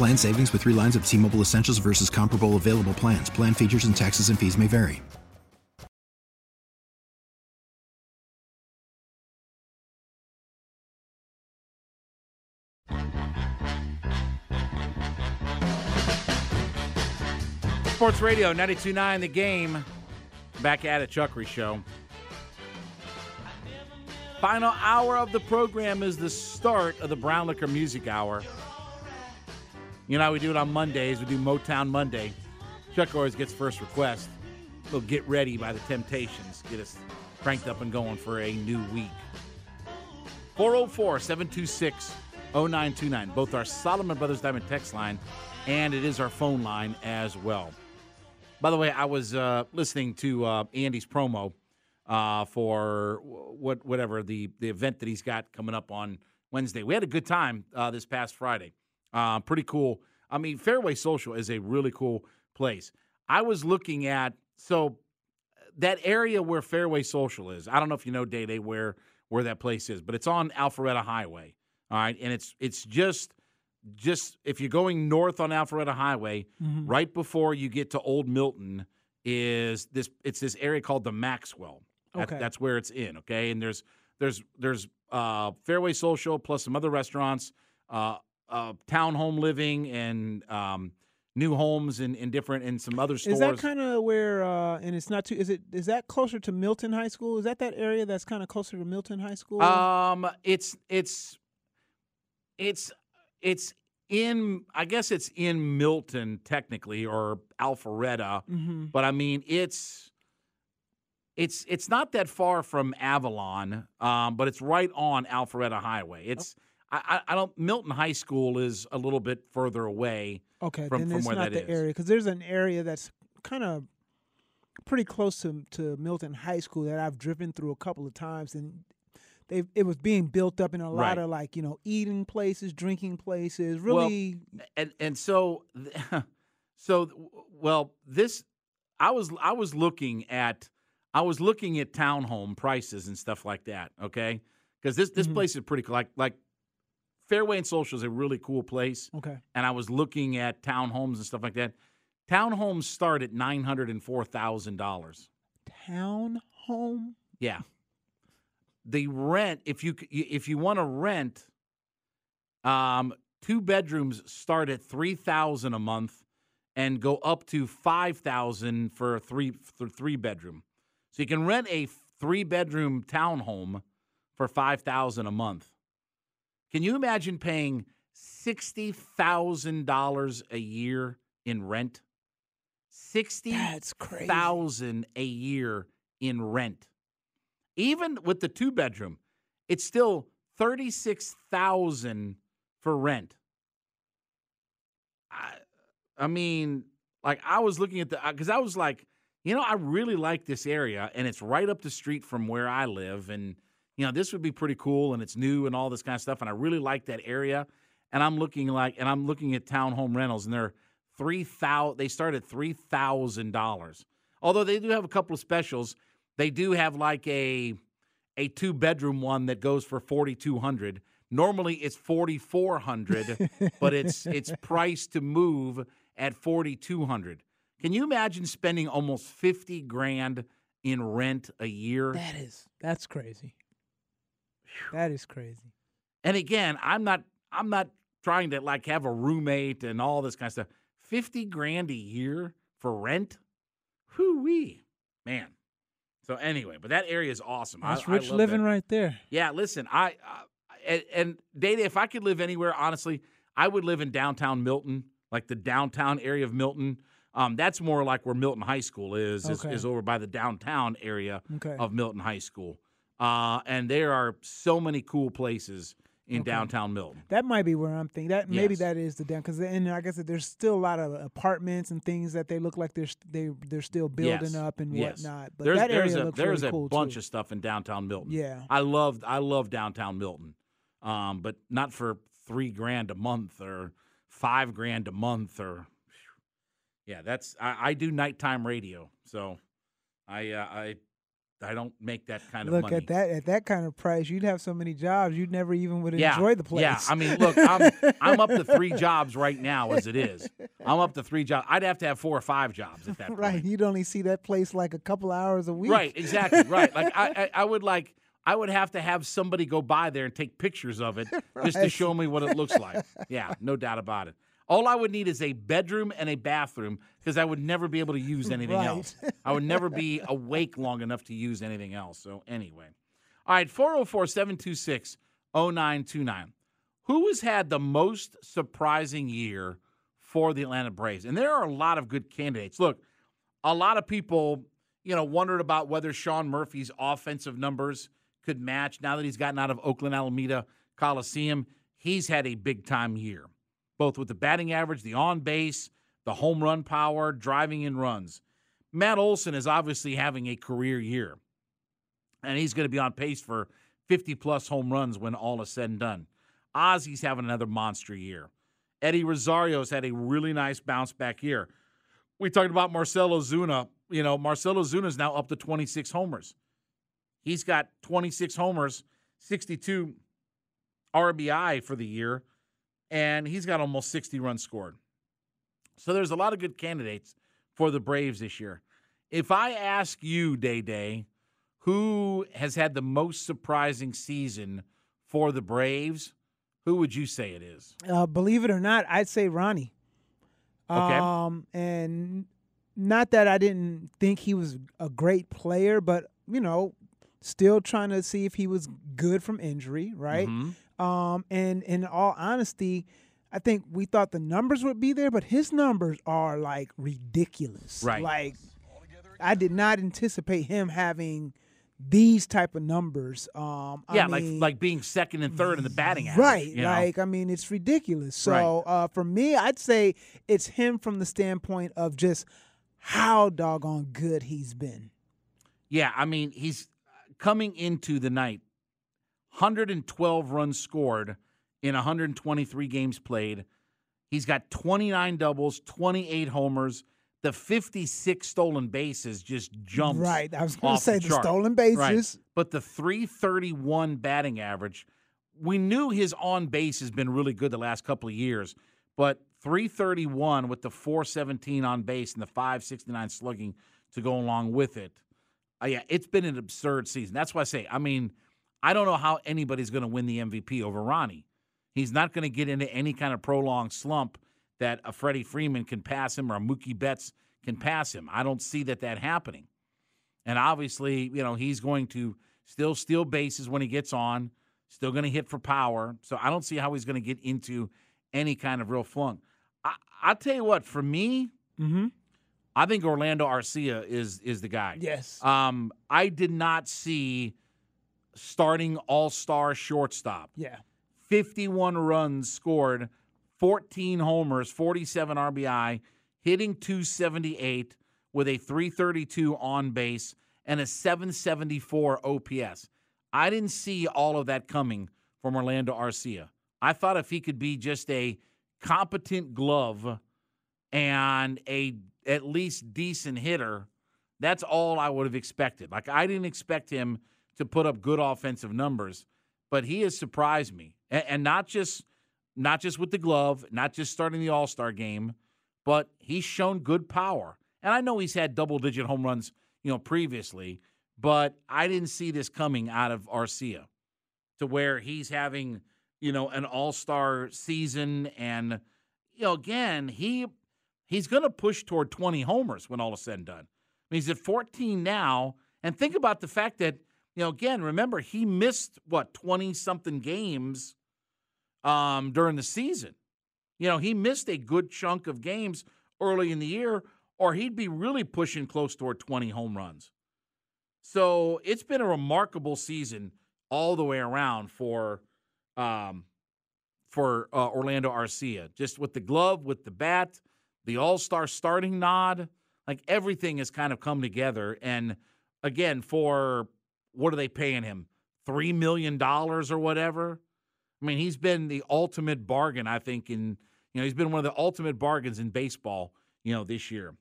Plan savings with three lines of T Mobile Essentials versus comparable available plans. Plan features and taxes and fees may vary. Sports Radio 92.9 The Game. Back at it, Chuckery Show. Final hour of the program is the start of the Brown Liquor Music Hour. You know how we do it on Mondays? We do Motown Monday. Chuck always gets first request. We'll get ready by the Temptations. Get us cranked up and going for a new week. 404 726 0929. Both our Solomon Brothers Diamond text line and it is our phone line as well. By the way, I was uh, listening to uh, Andy's promo uh, for what whatever the the event that he's got coming up on Wednesday. We had a good time uh, this past Friday. Uh, pretty cool. I mean, Fairway Social is a really cool place. I was looking at so that area where Fairway Social is. I don't know if you know Day Day where where that place is, but it's on Alpharetta Highway. All right, and it's it's just just if you're going north on Alpharetta Highway, mm-hmm. right before you get to Old Milton is this it's this area called the Maxwell. That, okay. That's where it's in, okay? And there's there's there's uh, Fairway Social plus some other restaurants, uh, uh, townhome living and um, new homes and in, in, different and some other stores. Is that kind of where? Uh, and it's not too. Is it? Is that closer to Milton High School? Is that that area that's kind of closer to Milton High School? Um, it's it's it's it's in I guess it's in Milton technically or Alpharetta, mm-hmm. but I mean it's it's it's not that far from Avalon, um, but it's right on Alpharetta Highway. It's I, I don't Milton High School is a little bit further away. Okay, from, then from it's where not that the is. area because there's an area that's kind of pretty close to to Milton High School that I've driven through a couple of times, and they it was being built up in a lot Right. of like you know eating places, drinking places. Really, and and so so well this I was I was looking at I was looking at townhome prices and stuff like that. Okay, because this this Mhm. place is pretty cool. Like like Fairway and Social is a really cool place. okay. and I was looking at townhomes and stuff like that. Townhomes start at nine hundred and four thousand dollars. Town home. Yeah, the rent if you if you want to rent, um, two bedrooms start at three thousand a month, and go up to five thousand for a three for three bedroom. So you can rent a three bedroom townhome for five thousand a month. Can you imagine paying sixty thousand dollars a year in rent? Sixty That's a year in rent. Even with the two bedroom, it's still thirty six thousand for rent. I, I mean, like I was looking at the uh, because I was like, you know, I really like this area, and it's right up the street from where I live, and you know, this would be pretty cool, and it's new and all this kind of stuff, and I really like that area. And I'm looking like, and I'm looking at townhome rentals, and they're three thousand. They start at three thousand dollars. Although they do have a couple of specials, they do have like a a two bedroom one that goes for forty two hundred. Normally it's forty four hundred, but it's it's priced to move at forty two hundred. Can you imagine spending almost fifty grand in rent a year? That is that's crazy. That is crazy. And again, I'm not I'm not trying to like have a roommate and all this kind of stuff. Fifty grand a year for rent? Whoo wee, man. So anyway, but that area is awesome. That's I, rich I living that. right there. Yeah, listen, I uh, and, and Data, if I could live anywhere, honestly, I would live in downtown Milton, like the downtown area of Milton. Um, that's more like where Milton High School is, is, is over by the downtown area Okay. of Milton High School. Uh, and there are so many cool places in Okay. downtown Milton. That might be where I'm thinking. That maybe Yes. that is the down because and like I said, there's still a lot of apartments and things that they look like they're they they're still building Yes. up and Yes. whatnot. But there's that there's area a looks there's really a cool bunch too. of stuff in downtown Milton. Yeah. I love I love downtown Milton, um, but not for three grand a month or five grand a month or. Yeah, that's I, I do nighttime radio, so I uh, I I don't make that kind of Look money. at that at that kind of price, you'd have so many jobs, you'd never even would yeah, enjoy the place. Yeah, I mean, look, I'm I'm up to three jobs right now as it is. I'm up to three jobs. I'd have to have four or five jobs at that point. right. You'd only see that place like a couple hours a week. Right, exactly. Right. Like I, I, I would like I would have to have somebody go by there and take pictures of it just to show me what it looks like. Yeah, no doubt about it. All I would need is a bedroom and a bathroom because I would never be able to use anything Right. else. I would never be awake long enough to use anything else. So anyway. All right, 404-726-0929. Who has had the most surprising year for the Atlanta Braves? And there are a lot of good candidates. Look, a lot of people, you know, wondered about whether Sean Murphy's offensive numbers could match now that he's gotten out of Oakland Alameda Coliseum. He's had a big time year, both with the batting average, the on base, the home run power, driving in runs. Matt Olson is obviously having a career year, and he's going to be on pace for 50 plus home runs when all is said and done. Ozzie's having another monster year. Eddie Rosario's had a really nice bounce back year. We talked about Marcell Ozuna. You know, Marcell Ozuna is now up to 26 homers. He's got 26 homers, 62 RBI for the year, and he's got almost 60 runs scored. So there's a lot of good candidates for the Braves this year. If I ask you, Day Day, who has had the most surprising season for the Braves, who would you say it is? Uh, believe it or not, I'd say Ronnie. Okay. Um, and not that I didn't think he was a great player, but you know, still trying to see if he was good from injury, right? Mhm. Um, and in all honesty, I think we thought the numbers would be there, but his numbers are like ridiculous. Right. Like I did not anticipate him having these type of numbers. Um, I Yeah, mean, like like being second and third in the batting average. Right. you know? Like, I mean, it's ridiculous. So Right. uh, for me, I'd say it's him from the standpoint of just how doggone good he's been. Yeah, I mean, he's coming into the night 112 runs scored in 123 games played. He's got 29 doubles, 28 homers. The 56 stolen bases just jumps. Right. I was going to say the the, stolen Right. bases. But the 331 batting average, we knew his on base has been really good the last couple of years, but 331 with the 417 on base and the 569 slugging to go along with it. Uh, yeah, it's been an absurd season. That's why I say, I mean, I don't know how anybody's going to win the MVP over Ronnie. He's not going to get into any kind of prolonged slump that a Freddie Freeman can pass him or a Mookie Betts can pass him. I don't see that that happening. And obviously, you know, he's going to still steal bases when he gets on, still going to hit for power. So I don't see how he's going to get into any kind of real flunk. I, I'll tell you what, for me, Mm-hmm. I think Orlando Arcia is is the guy. Yes. Um, I did not see starting all star shortstop. yeah. 51 runs scored, 14 homers, 47 RBI, hitting 278 with a 332 on base and a 774 OPS. I didn't see all of that coming from Orlando Arcia. I thought if he could be just a competent glove and a at least decent hitter, that's all I would have expected. Like I didn't expect him to put up good offensive numbers, but he has surprised me, and, and not just not just with the glove, not just starting the All Star game, but he's shown good power. And I know he's had double digit home runs, you know, previously, but I didn't see this coming out of Arcia to where he's having you know, an all-star season and you know, again, he he's going to push toward 20 homers when all is said and done. I mean, he's at 14 now, and think about the fact that you know, again, remember he missed what 20 something games um, during the season. You know, he missed a good chunk of games early in the year, or he'd be really pushing close toward 20 home runs. So it's been a remarkable season all the way around for um, for uh, Orlando Arcia. Just with the glove, with the bat, the All Star starting nod, like everything has kind of come together. And again, for what are they paying him? Three million dollars or whatever. I mean, he's been the ultimate bargain, I think, in you know, he's been one of the ultimate bargains in baseball, you know, this year.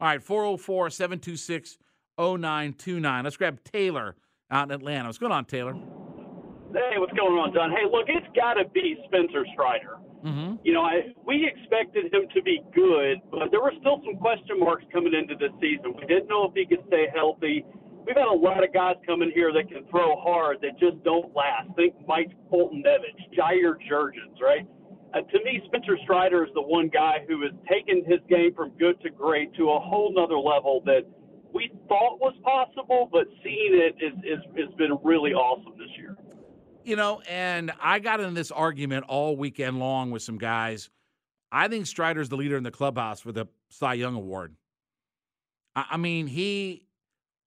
All right, 404 726 0929. Let's grab Taylor out in Atlanta. What's going on, Taylor? Hey, what's going on, Don? Hey, look, it's got to be Spencer Strider. Mm-hmm. You know, I, we expected him to be good, but there were still some question marks coming into this season. We didn't know if he could stay healthy. We've had a lot of guys coming here that can throw hard that just don't last. Think Mike Foltynewicz, Jair Jurrjens, right? Uh, to me, Spencer Strider is the one guy who has taken his game from good to great to a whole nother level that we thought was possible, but seeing it is, is, has been really awesome this year. You know, and I got in this argument all weekend long with some guys. I think Strider's the leader in the clubhouse for the Cy Young Award. I, I mean, he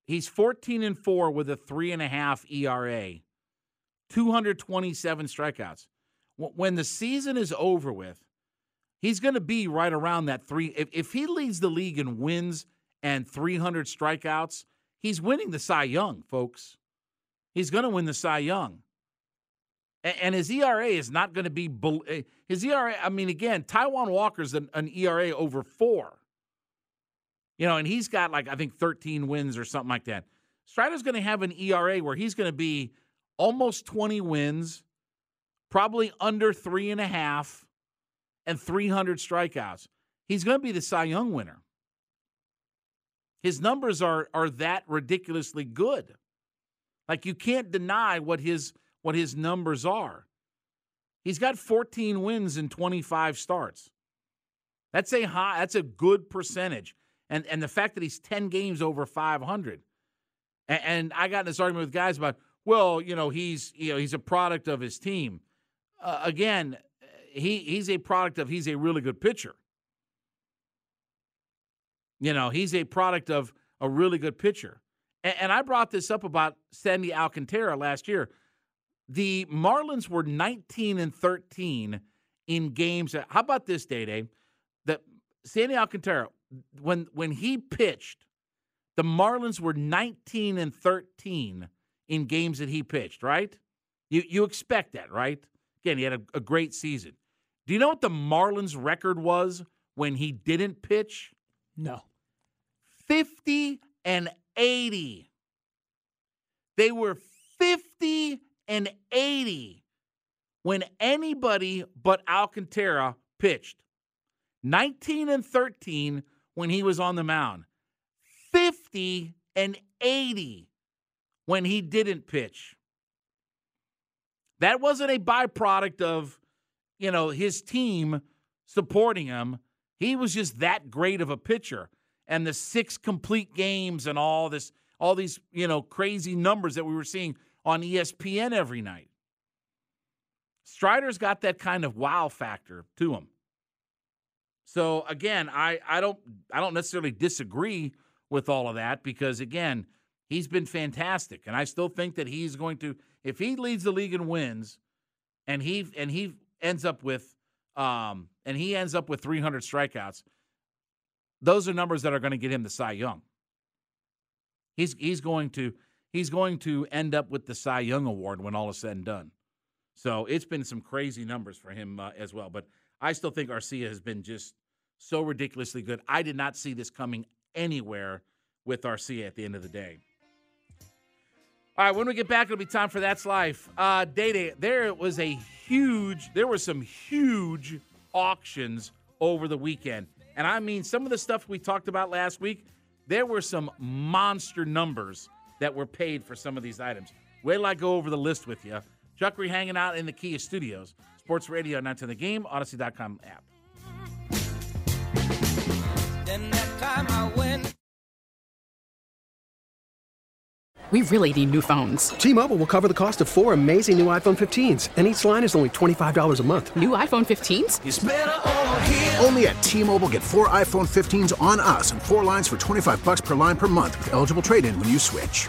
he's 14 and 4 with a three and a half ERA, 227 strikeouts. When the season is over with, he's going to be right around that three. If, if he leads the league in wins and 300 strikeouts, he's winning the Cy Young, folks. He's going to win the Cy Young. And his ERA is not going to be eh, his ERA. I mean, again, Taijuan Walker's an, an ERA over four. You know, and he's got like I think 13 wins or something like that. Strider's going to have an ERA where he's going to be almost 20 wins, probably under three and a half, and 300 strikeouts. He's going to be the Cy Young winner. His numbers are are that ridiculously good. Like you can't deny what his what his numbers are. He's got 14 wins in 25 starts. That's a high that's a good percentage. And and the fact that he's 10 games over 500. And, and I got in this argument with guys about, well, you know, he's you know, he's a product of his team. Uh, again, he he's a product of he's a really good pitcher. You know, he's a product of a really good pitcher. And, and I brought this up about Sandy Alcantara last year. The Marlins were 19 and 13 in games. How about this, Day Day? That Sandy Alcantara, when when he pitched, the Marlins were 19 and 13 in games that he pitched. Right? You you expect that, right? Again, he had a, a great season. Do you know what the Marlins' record was when he didn't pitch? No. 50 and 80. They were 50 and 80 when anybody but Alcantara pitched. 19 and 13 when he was on the mound. 50 and 80 when he didn't pitch. That wasn't a byproduct of, you know, his team supporting him. He was just that great of a pitcher. And the six complete games and all this, all these, you know, crazy numbers that we were seeing on ESPN every night. Strider's got that kind of wow factor to him. So again, I, I don't I don't necessarily disagree with all of that because again, he's been fantastic. And I still think that he's going to if he leads the league and wins and he and he ends up with um and he ends up with 300 strikeouts, those are numbers that are going to get him the Cy Young. He's he's going to he's going to end up with the Cy Young Award when all is said and done. So it's been some crazy numbers for him uh, as well. But I still think Arcia has been just so ridiculously good. I did not see this coming anywhere with Arcia at the end of the day. All right, when we get back, it'll be time for That's Life. Uh, Day Day, there was a huge, there were some huge auctions over the weekend. And I mean, some of the stuff we talked about last week, there were some monster numbers that were paid for some of these items. Wait till I go over the list with you. Chuckery hanging out in the Kia studios. Sports Radio 910 The Game, Audacy.com app. Then that time I went. We really need new phones. T-Mobile will cover the cost of four amazing new iPhone 15s, and each line is only $25 a month. New iPhone 15s? It's over here. Only at T-Mobile get four iPhone 15s on us and four lines for 25 bucks per line per month with eligible trade-in when you switch.